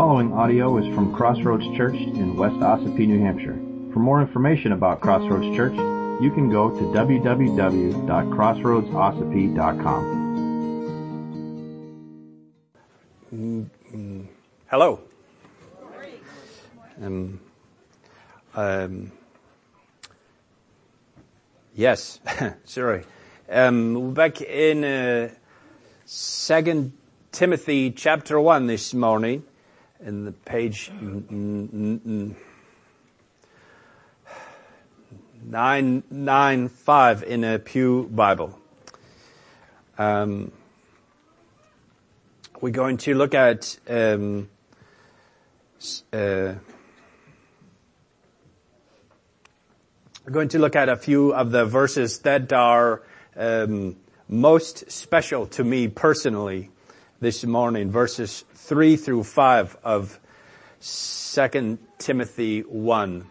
following audio is from Crossroads Church in West Ossipee, New Hampshire. For more information about Crossroads Church, you can go to www.crossroadsossipee.com. Hello. Um, um, yes, sorry. Um, back in uh, Second Timothy chapter one this morning, in the page nine nine five in a Pew Bible. Um, we're going to look at um, uh, we're going to look at a few of the verses that are um, most special to me personally this morning, verses three through five of Second Timothy one,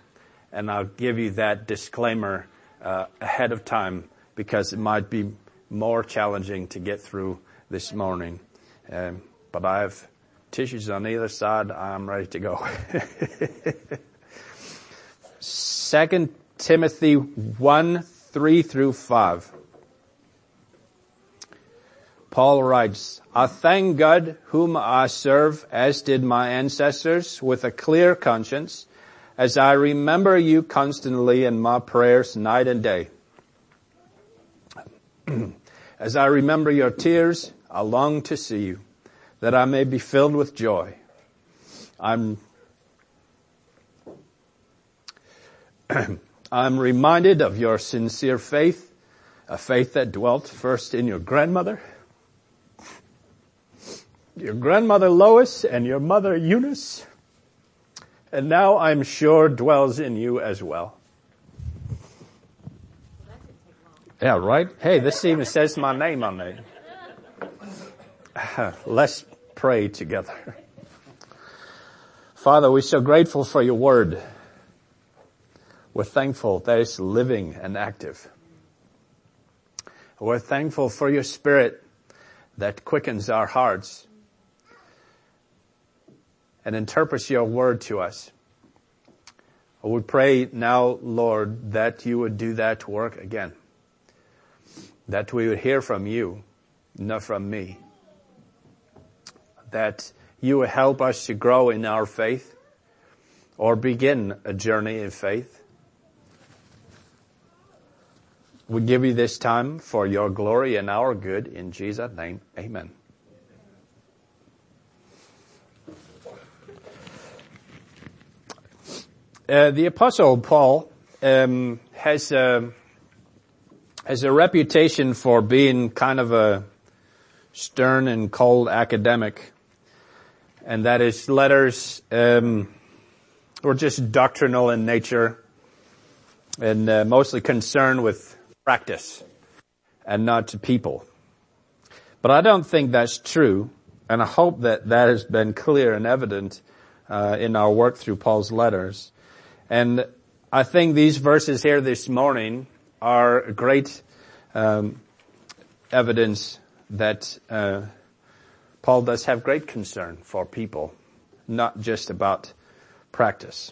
and I'll give you that disclaimer uh, ahead of time because it might be more challenging to get through this morning. Um, but I have tissues on either side. I'm ready to go. Second Timothy one three through five. Paul writes, I thank God whom I serve as did my ancestors with a clear conscience as I remember you constantly in my prayers night and day. as I remember your tears, I long to see you that I may be filled with joy. I'm I'm reminded of your sincere faith, a faith that dwelt first in your grandmother your grandmother Lois and your mother Eunice, and now I'm sure dwells in you as well. Yeah, right? Hey, this even says my name on it. Let's pray together. Father, we're so grateful for your word. We're thankful that it's living and active. We're thankful for your spirit that quickens our hearts and interprets your word to us. Would pray now, Lord, that you would do that work again. That we would hear from you, not from me. That you would help us to grow in our faith or begin a journey in faith. We give you this time for your glory and our good in Jesus' name. Amen. The apostle Paul um, has a, has a reputation for being kind of a stern and cold academic, and that his letters um, were just doctrinal in nature and uh, mostly concerned with practice and not to people. But I don't think that's true, and I hope that that has been clear and evident uh, in our work through Paul's letters. And I think these verses here this morning are great um, evidence that uh, Paul does have great concern for people, not just about practice.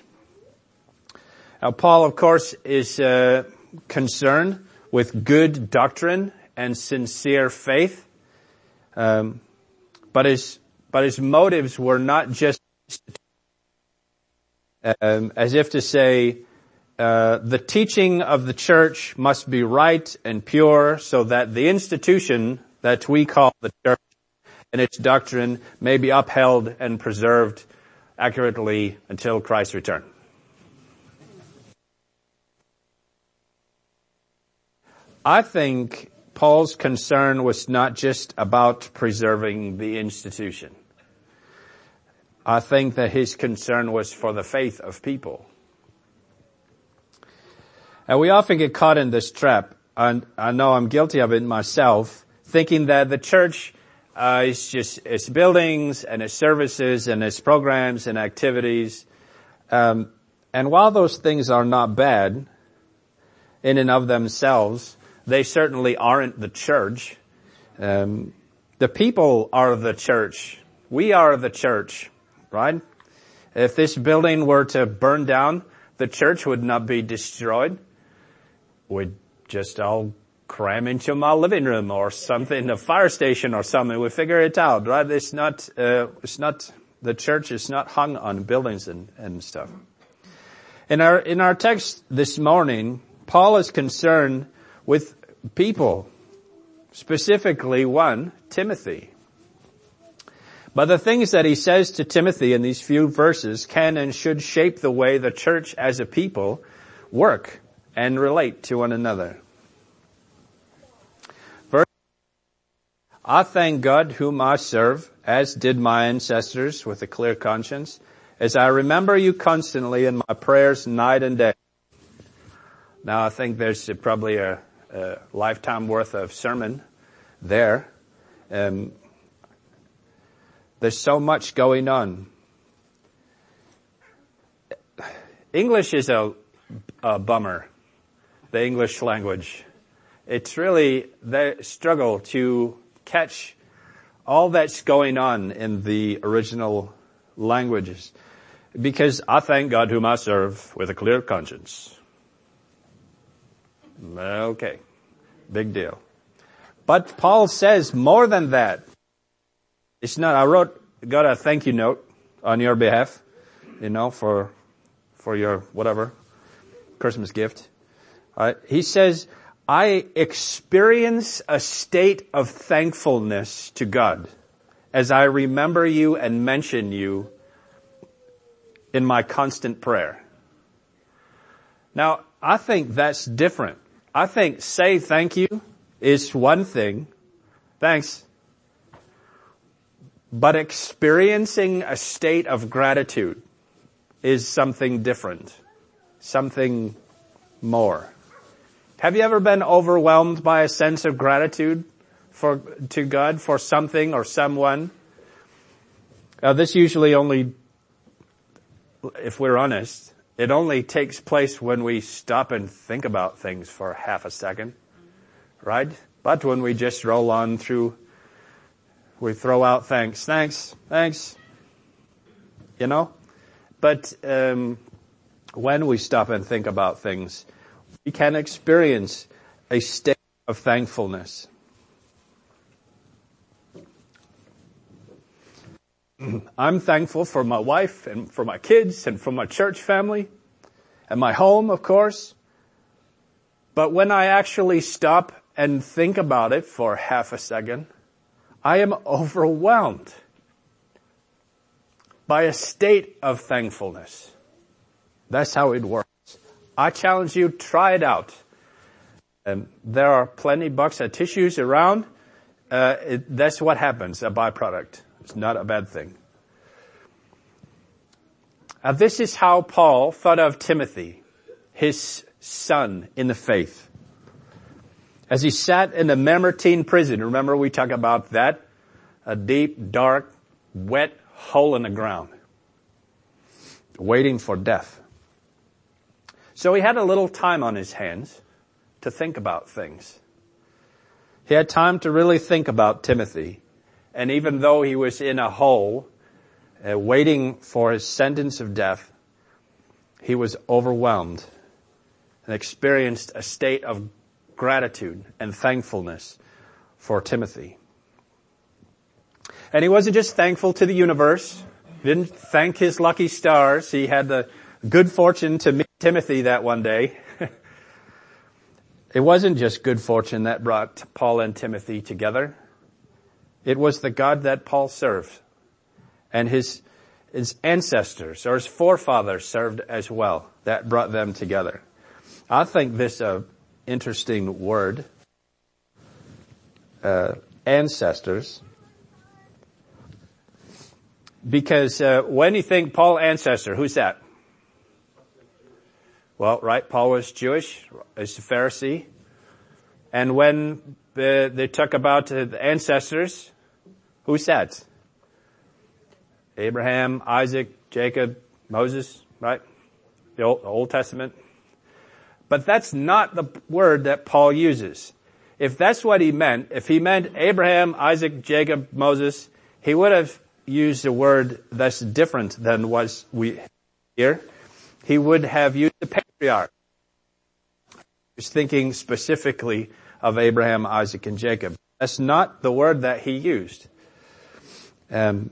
Now, Paul, of course, is uh, concerned with good doctrine and sincere faith, um, but his but his motives were not just um, as if to say, uh, the teaching of the church must be right and pure so that the institution that we call the church and its doctrine may be upheld and preserved accurately until Christ's return. I think Paul's concern was not just about preserving the institution. I think that his concern was for the faith of people. And we often get caught in this trap, and I know I'm guilty of it myself, thinking that the church uh, is just its buildings and its services and its programs and activities. Um, and while those things are not bad in and of themselves, they certainly aren't the church. Um, the people are the church. We are the church right? If this building were to burn down, the church would not be destroyed. We'd just all cram into my living room or something, a fire station or something. We figure it out, right? It's not, uh, it's not, the church is not hung on buildings and, and stuff. In our, in our text this morning, Paul is concerned with people, specifically one, Timothy. But the things that he says to Timothy in these few verses can and should shape the way the church as a people work and relate to one another. I thank God whom I serve, as did my ancestors with a clear conscience, as I remember you constantly in my prayers night and day. Now I think there's probably a, a lifetime worth of sermon there. Um, there's so much going on. English is a, a bummer. The English language. It's really the struggle to catch all that's going on in the original languages. Because I thank God whom I serve with a clear conscience. Okay. Big deal. But Paul says more than that. It's not, I wrote, got a thank you note on your behalf, you know, for, for your whatever, Christmas gift. Uh, he says, I experience a state of thankfulness to God as I remember you and mention you in my constant prayer. Now, I think that's different. I think say thank you is one thing. Thanks. But experiencing a state of gratitude is something different. Something more. Have you ever been overwhelmed by a sense of gratitude for, to God for something or someone? Uh, this usually only, if we're honest, it only takes place when we stop and think about things for half a second, right? But when we just roll on through we throw out thanks, thanks, thanks. You know? But um, when we stop and think about things, we can experience a state of thankfulness. I'm thankful for my wife and for my kids and for my church family and my home, of course. But when I actually stop and think about it for half a second, I am overwhelmed by a state of thankfulness. That's how it works. I challenge you, try it out. And there are plenty bucks of tissues around. Uh, it, that's what happens, a byproduct. It's not a bad thing. Now this is how Paul thought of Timothy, his son in the faith as he sat in the Mamertine prison. Remember we talked about that? A deep, dark, wet hole in the ground. Waiting for death. So he had a little time on his hands to think about things. He had time to really think about Timothy. And even though he was in a hole, uh, waiting for his sentence of death, he was overwhelmed and experienced a state of gratitude and thankfulness for Timothy. And he wasn't just thankful to the universe, he didn't thank his lucky stars. He had the good fortune to meet Timothy that one day. it wasn't just good fortune that brought Paul and Timothy together. It was the God that Paul served and his, his ancestors or his forefathers served as well that brought them together. I think this uh, interesting word, uh, ancestors, because uh, when you think Paul ancestor, who's that? Well, right, Paul was Jewish, is a Pharisee, and when the, they talk about uh, the ancestors, who's that? Abraham, Isaac, Jacob, Moses, right? The Old, the Old Testament. But that's not the word that Paul uses. If that's what he meant, if he meant Abraham, Isaac, Jacob, Moses, he would have used a word that's different than what we hear. He would have used the patriarch. He's thinking specifically of Abraham, Isaac, and Jacob. That's not the word that he used. Um,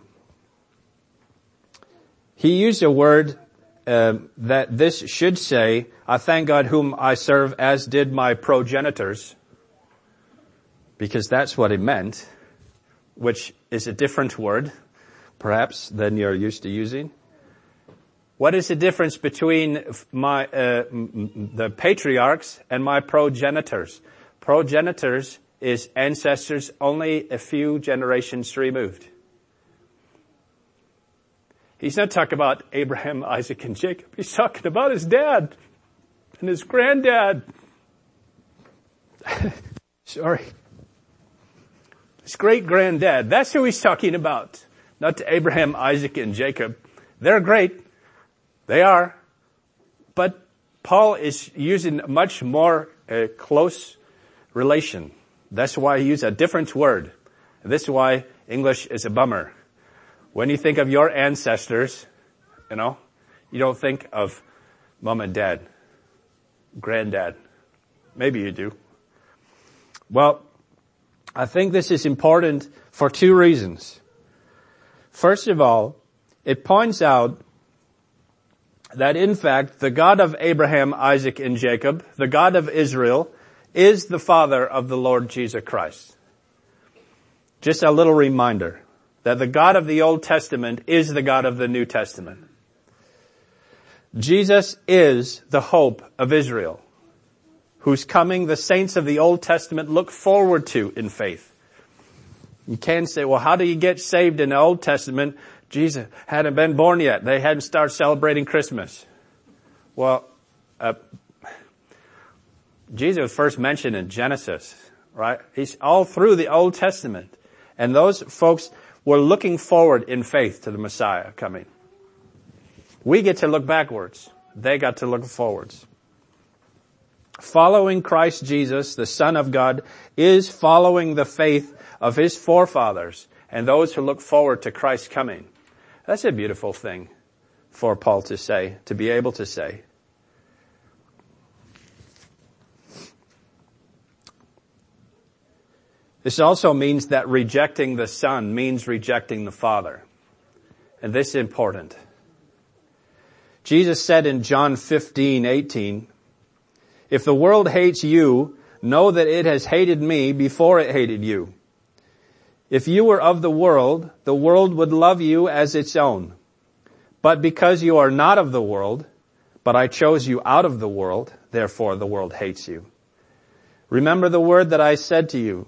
he used a word um, that this should say, I thank God whom I serve as did my progenitors, because that's what it meant, which is a different word, perhaps, than you're used to using. What is the difference between my, uh, the patriarchs and my progenitors? Progenitors is ancestors only a few generations removed. He's not talking about Abraham, Isaac, and Jacob. He's talking about his dad and his granddad. Sorry. His great granddad. That's who he's talking about. Not to Abraham, Isaac, and Jacob. They're great. They are. But Paul is using much more uh, close relation. That's why he used a different word. This is why English is a bummer. When you think of your ancestors, you know, you don't think of mom and dad, granddad. Maybe you do. Well, I think this is important for two reasons. First of all, it points out that in fact the God of Abraham, Isaac, and Jacob, the God of Israel, is the Father of the Lord Jesus Christ. Just a little reminder that the God of the Old Testament is the God of the New Testament. Jesus is the hope of Israel, whose coming the saints of the Old Testament look forward to in faith. You can say, well, how do you get saved in the Old Testament? Jesus hadn't been born yet. They hadn't started celebrating Christmas. Well, uh, Jesus was first mentioned in Genesis, right? He's all through the Old Testament. And those folks we're looking forward in faith to the Messiah coming. We get to look backwards. They got to look forwards. Following Christ Jesus, the Son of God, is following the faith of his forefathers and those who look forward to Christ's coming. That's a beautiful thing for Paul to say, to be able to say. This also means that rejecting the Son means rejecting the Father. And this is important. Jesus said in John 15, 18, if the world hates you, know that it has hated me before it hated you. If you were of the world, the world would love you as its own. But because you are not of the world, but I chose you out of the world, therefore the world hates you. Remember the word that I said to you,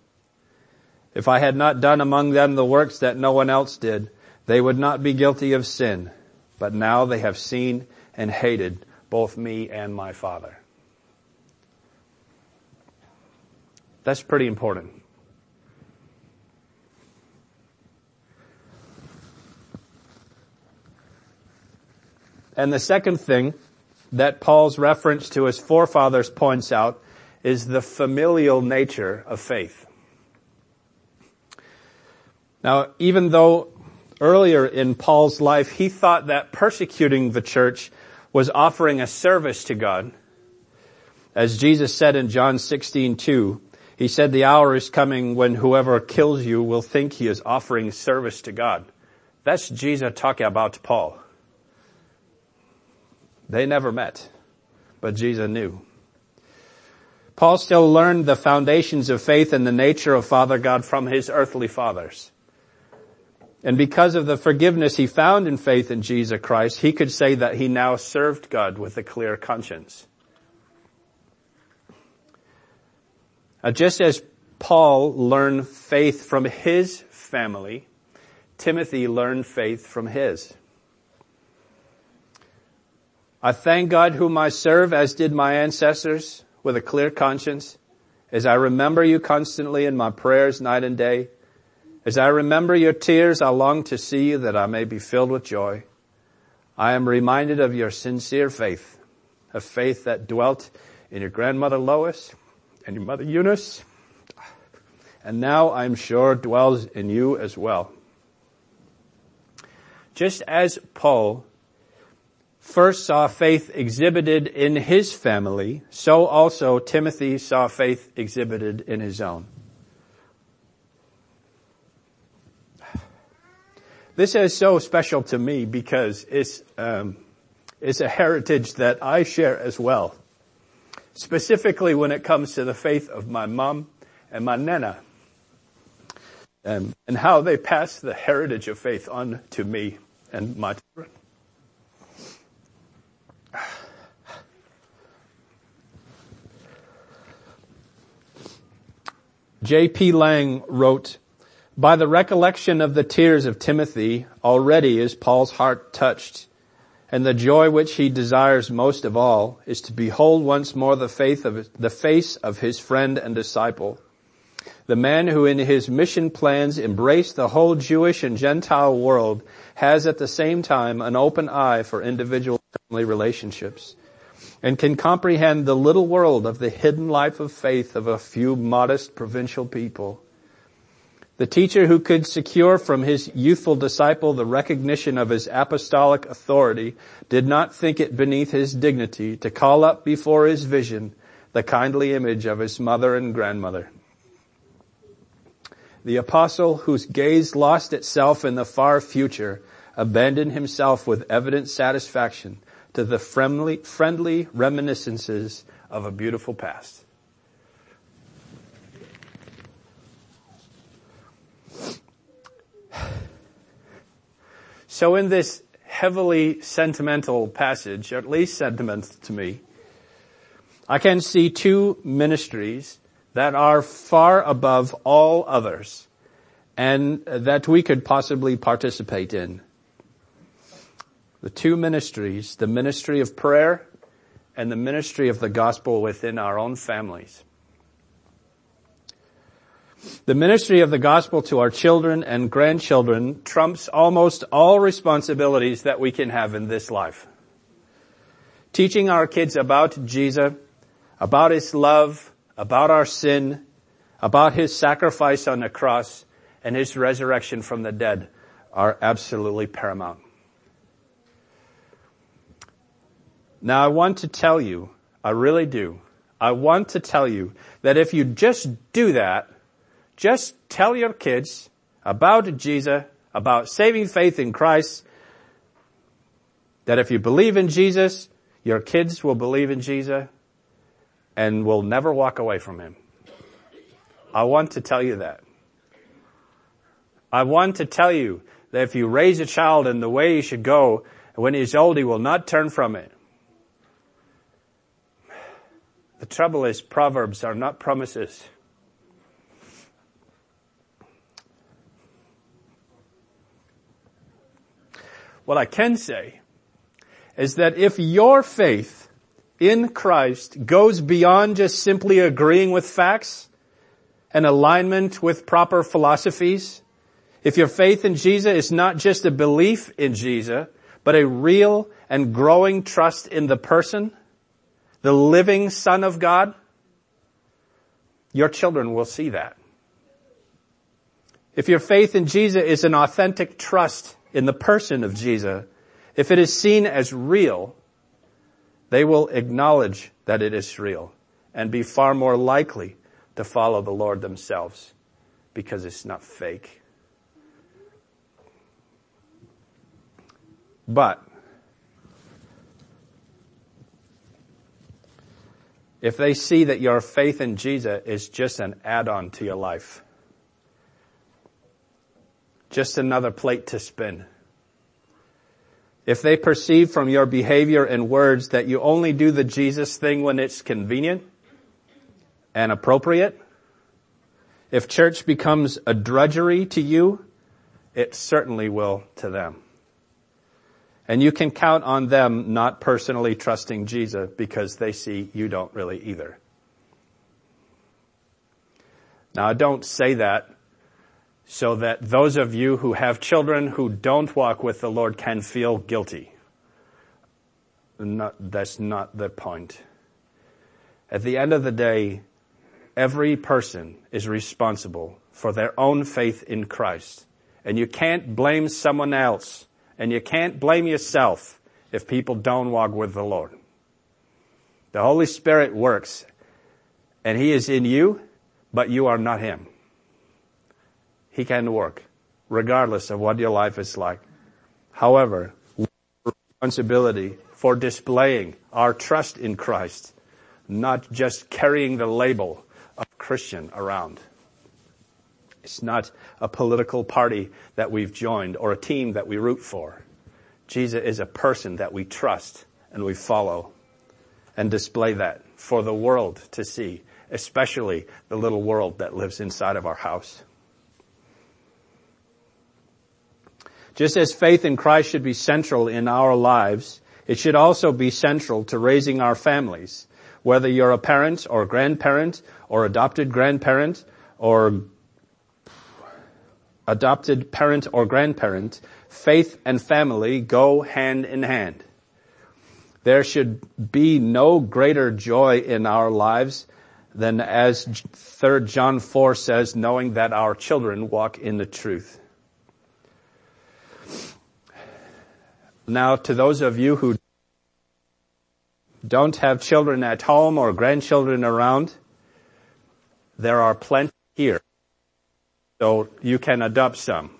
If I had not done among them the works that no one else did, they would not be guilty of sin. But now they have seen and hated both me and my Father. That's pretty important. And the second thing that Paul's reference to his forefathers points out is the familial nature of faith. Now, even though earlier in Paul's life he thought that persecuting the church was offering a service to God, as Jesus said in John 16, 2, he said the hour is coming when whoever kills you will think he is offering service to God. That's Jesus talking about Paul. They never met, but Jesus knew. Paul still learned the foundations of faith and the nature of Father God from his earthly fathers. And because of the forgiveness he found in faith in Jesus Christ, he could say that he now served God with a clear conscience. Uh, just as Paul learned faith from his family, Timothy learned faith from his. I thank God whom I serve as did my ancestors with a clear conscience as I remember you constantly in my prayers night and day. As I remember your tears, I long to see you that I may be filled with joy. I am reminded of your sincere faith, a faith that dwelt in your grandmother Lois and your mother Eunice, and now I'm sure dwells in you as well. Just as Paul first saw faith exhibited in his family, so also Timothy saw faith exhibited in his own. This is so special to me because it's, um, it's a heritage that I share as well. Specifically when it comes to the faith of my mom and my nana. Um, and how they pass the heritage of faith on to me and my children. J.P. Lang wrote, by the recollection of the tears of Timothy, already is Paul's heart touched, and the joy which he desires most of all is to behold once more the faith of the face of his friend and disciple, the man who in his mission plans embraced the whole Jewish and Gentile world has at the same time an open eye for individual family relationships and can comprehend the little world of the hidden life of faith of a few modest provincial people. The teacher who could secure from his youthful disciple the recognition of his apostolic authority did not think it beneath his dignity to call up before his vision the kindly image of his mother and grandmother. The apostle whose gaze lost itself in the far future abandoned himself with evident satisfaction to the friendly, friendly reminiscences of a beautiful past. So in this heavily sentimental passage, at least sentimental to me, I can see two ministries that are far above all others and that we could possibly participate in the two ministries, the ministry of prayer and the ministry of the gospel within our own families. The ministry of the gospel to our children and grandchildren trumps almost all responsibilities that we can have in this life. Teaching our kids about Jesus, about His love, about our sin, about His sacrifice on the cross, and His resurrection from the dead are absolutely paramount. Now I want to tell you, I really do, I want to tell you that if you just do that, just tell your kids about Jesus, about saving faith in Christ, that if you believe in Jesus, your kids will believe in Jesus and will never walk away from Him. I want to tell you that. I want to tell you that if you raise a child in the way he should go, when he's old, he will not turn from it. The trouble is proverbs are not promises. What I can say is that if your faith in Christ goes beyond just simply agreeing with facts and alignment with proper philosophies, if your faith in Jesus is not just a belief in Jesus, but a real and growing trust in the person, the living Son of God, your children will see that. If your faith in Jesus is an authentic trust in the person of Jesus, if it is seen as real, they will acknowledge that it is real and be far more likely to follow the Lord themselves because it's not fake. But if they see that your faith in Jesus is just an add-on to your life, just another plate to spin, if they perceive from your behavior and words that you only do the Jesus thing when it's convenient and appropriate, if church becomes a drudgery to you, it certainly will to them. And you can count on them not personally trusting Jesus because they see you don't really either. Now I don't say that so that those of you who have children who don't walk with the Lord can feel guilty. Not, that's not the point. At the end of the day, every person is responsible for their own faith in Christ. And you can't blame someone else and you can't blame yourself if people don't walk with the Lord. The Holy Spirit works and He is in you, but you are not Him. He can work regardless of what your life is like. However, responsibility for displaying our trust in Christ, not just carrying the label of Christian around. It's not a political party that we've joined or a team that we root for. Jesus is a person that we trust and we follow and display that for the world to see, especially the little world that lives inside of our house. Just as faith in Christ should be central in our lives, it should also be central to raising our families. Whether you're a parent or a grandparent or adopted grandparent or adopted parent or grandparent, faith and family go hand in hand. There should be no greater joy in our lives than as 3 John 4 says, knowing that our children walk in the truth. Now to those of you who don't have children at home or grandchildren around, there are plenty here so you can adopt some.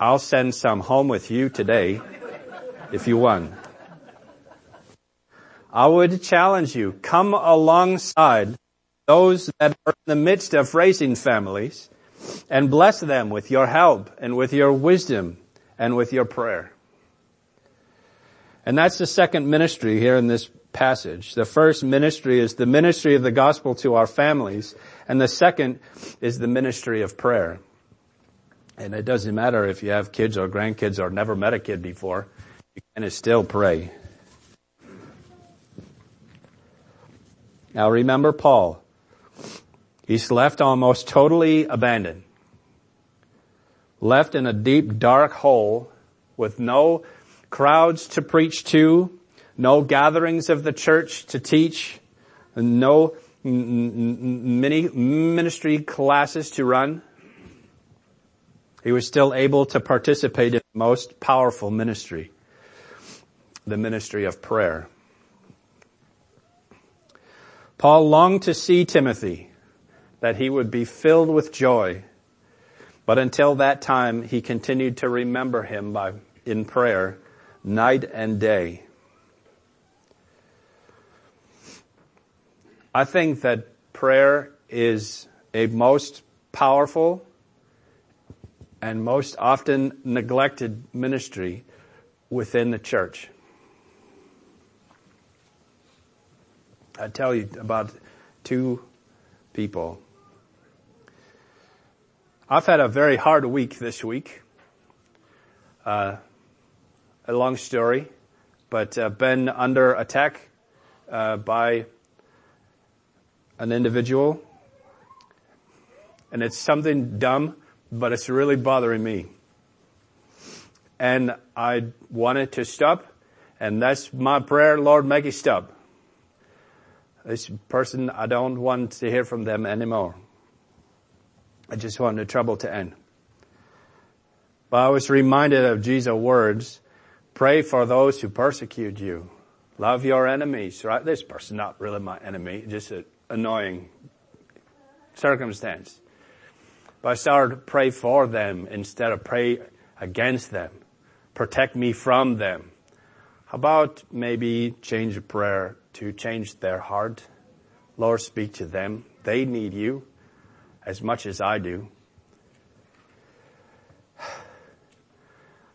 I'll send some home with you today if you want. I would challenge you, come alongside those that are in the midst of raising families and bless them with your help and with your wisdom and with your prayer. And that's the second ministry here in this passage. The first ministry is the ministry of the gospel to our families, and the second is the ministry of prayer. And it doesn't matter if you have kids or grandkids or never met a kid before, you can still pray. Now remember Paul. He's left almost totally abandoned. Left in a deep dark hole with no crowds to preach to, no gatherings of the church to teach, no many ministry classes to run. He was still able to participate in the most powerful ministry, the ministry of prayer. Paul longed to see Timothy, that he would be filled with joy. But until that time, he continued to remember him by, in prayer, night and day. I think that prayer is a most powerful and most often neglected ministry within the church. I tell you about two people. I've had a very hard week this week. Uh, a long story, but uh, been under attack uh, by an individual, and it's something dumb, but it's really bothering me. And I want it to stop, and that's my prayer, Lord, make it stop. This person, I don't want to hear from them anymore. I just want the trouble to end. But I was reminded of Jesus' words, pray for those who persecute you. Love your enemies, right? This person not really my enemy, just an annoying circumstance. But I started to pray for them instead of pray against them. Protect me from them. How about maybe change a prayer to change their heart? Lord, speak to them. They need you as much as I do.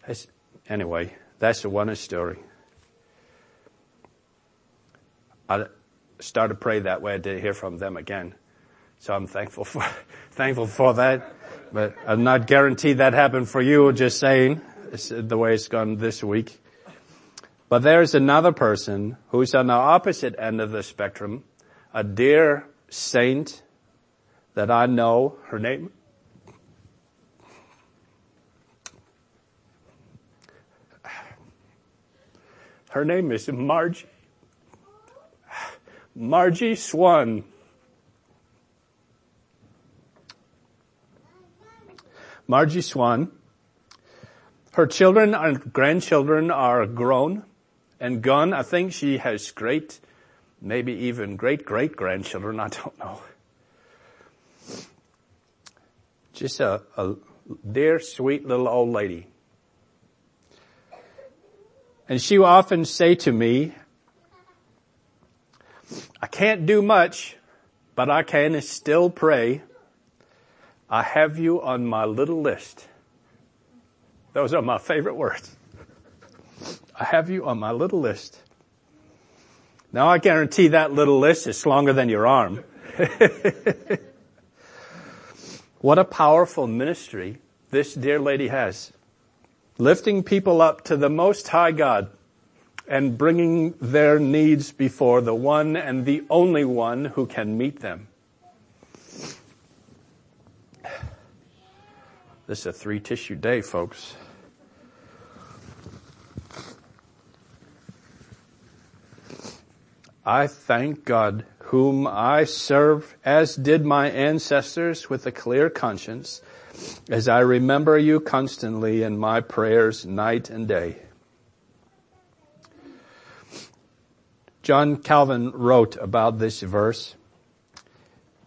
anyway, that's the one story. I, started to pray that way. I didn't hear from them again. So I'm thankful for, thankful for that. But I'm not guaranteed that happened for you, just saying. It's the way it's gone this week. But there's another person who's on the opposite end of the spectrum, a dear saint that I know, her name, her name is Margie, Margie Swan. Margie Swan. Her children and grandchildren are grown and gone. I think she has great, maybe even great great grandchildren. I don't know. Just a, a dear, sweet little old lady. And she will often say to me, I can't do much, but I can still pray I have you on my little list. Those are my favorite words. I have you on my little list. Now I guarantee that little list is longer than your arm. what a powerful ministry this dear lady has. Lifting people up to the most high God and bringing their needs before the one and the only one who can meet them. This is a three tissue day, folks. I thank God whom I serve as did my ancestors with a clear conscience as I remember you constantly in my prayers night and day. John Calvin wrote about this verse.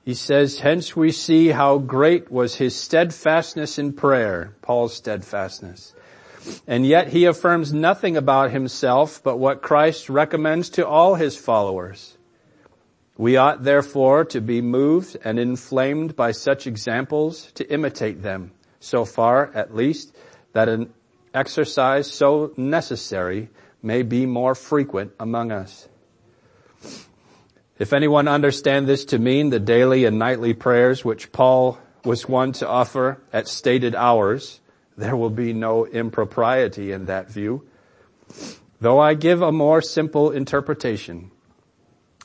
He says, hence we see how great was his steadfastness in prayer, Paul's steadfastness. And yet he affirms nothing about himself but what Christ recommends to all his followers. We ought therefore to be moved and inflamed by such examples to imitate them, so far at least that an exercise so necessary may be more frequent among us. If anyone understand this to mean the daily and nightly prayers which Paul was one to offer at stated hours, there will be no impropriety in that view. Though I give a more simple interpretation,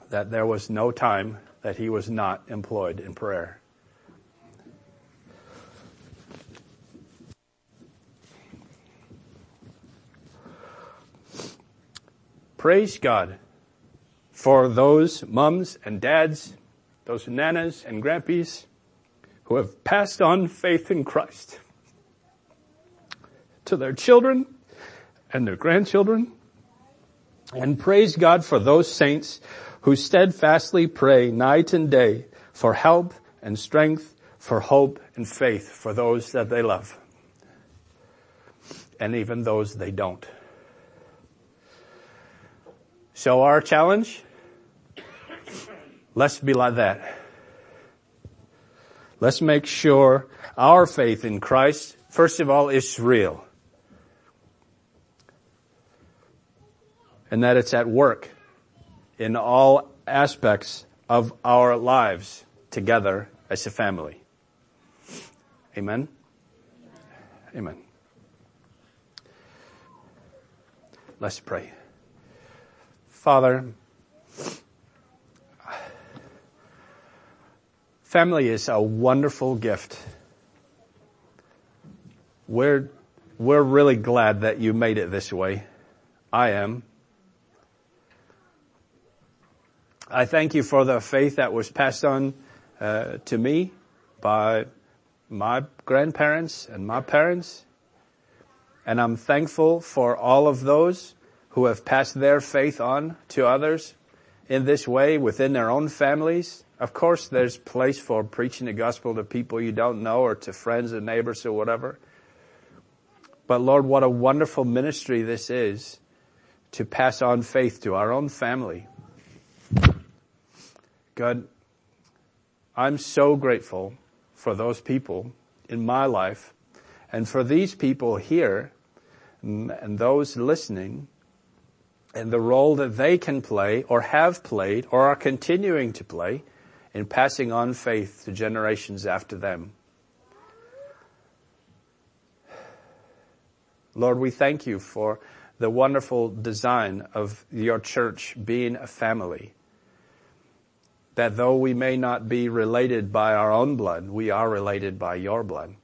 that there was no time that he was not employed in prayer. Praise God for those mums and dads, those nanas and grandpies who have passed on faith in Christ to their children and their grandchildren. And praise God for those saints who steadfastly pray night and day for help and strength, for hope and faith for those that they love. And even those they don't. So our challenge Let's be like that. Let's make sure our faith in Christ, first of all, is real. And that it's at work in all aspects of our lives together as a family. Amen? Amen. Let's pray. Father, Family is a wonderful gift. We're, we're really glad that you made it this way. I am. I thank you for the faith that was passed on uh, to me by my grandparents and my parents. And I'm thankful for all of those who have passed their faith on to others in this way within their own families of course, there's place for preaching the gospel to people you don't know or to friends and neighbors or whatever. But Lord, what a wonderful ministry this is to pass on faith to our own family. God, I'm so grateful for those people in my life and for these people here and those listening and the role that they can play or have played or are continuing to play in passing on faith to generations after them. Lord, we thank you for the wonderful design of your church being a family. That though we may not be related by our own blood, we are related by your blood.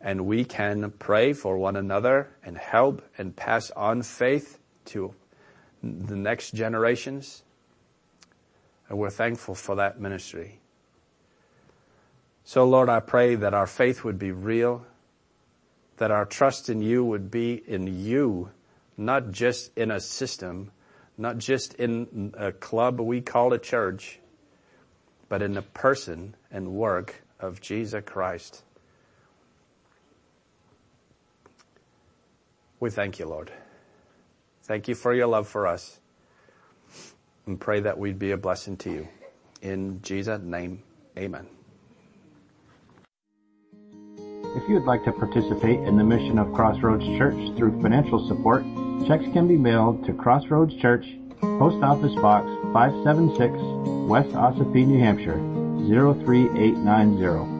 And we can pray for one another and help and pass on faith to the next generations. And we're thankful for that ministry. So Lord, I pray that our faith would be real, that our trust in you would be in you, not just in a system, not just in a club we call a church, but in the person and work of Jesus Christ. We thank you, Lord. Thank you for your love for us and pray that we'd be a blessing to you. In Jesus' name, amen. If you would like to participate in the mission of Crossroads Church through financial support, checks can be mailed to Crossroads Church, Post Office Box 576, West Ossipee, New Hampshire, 03890.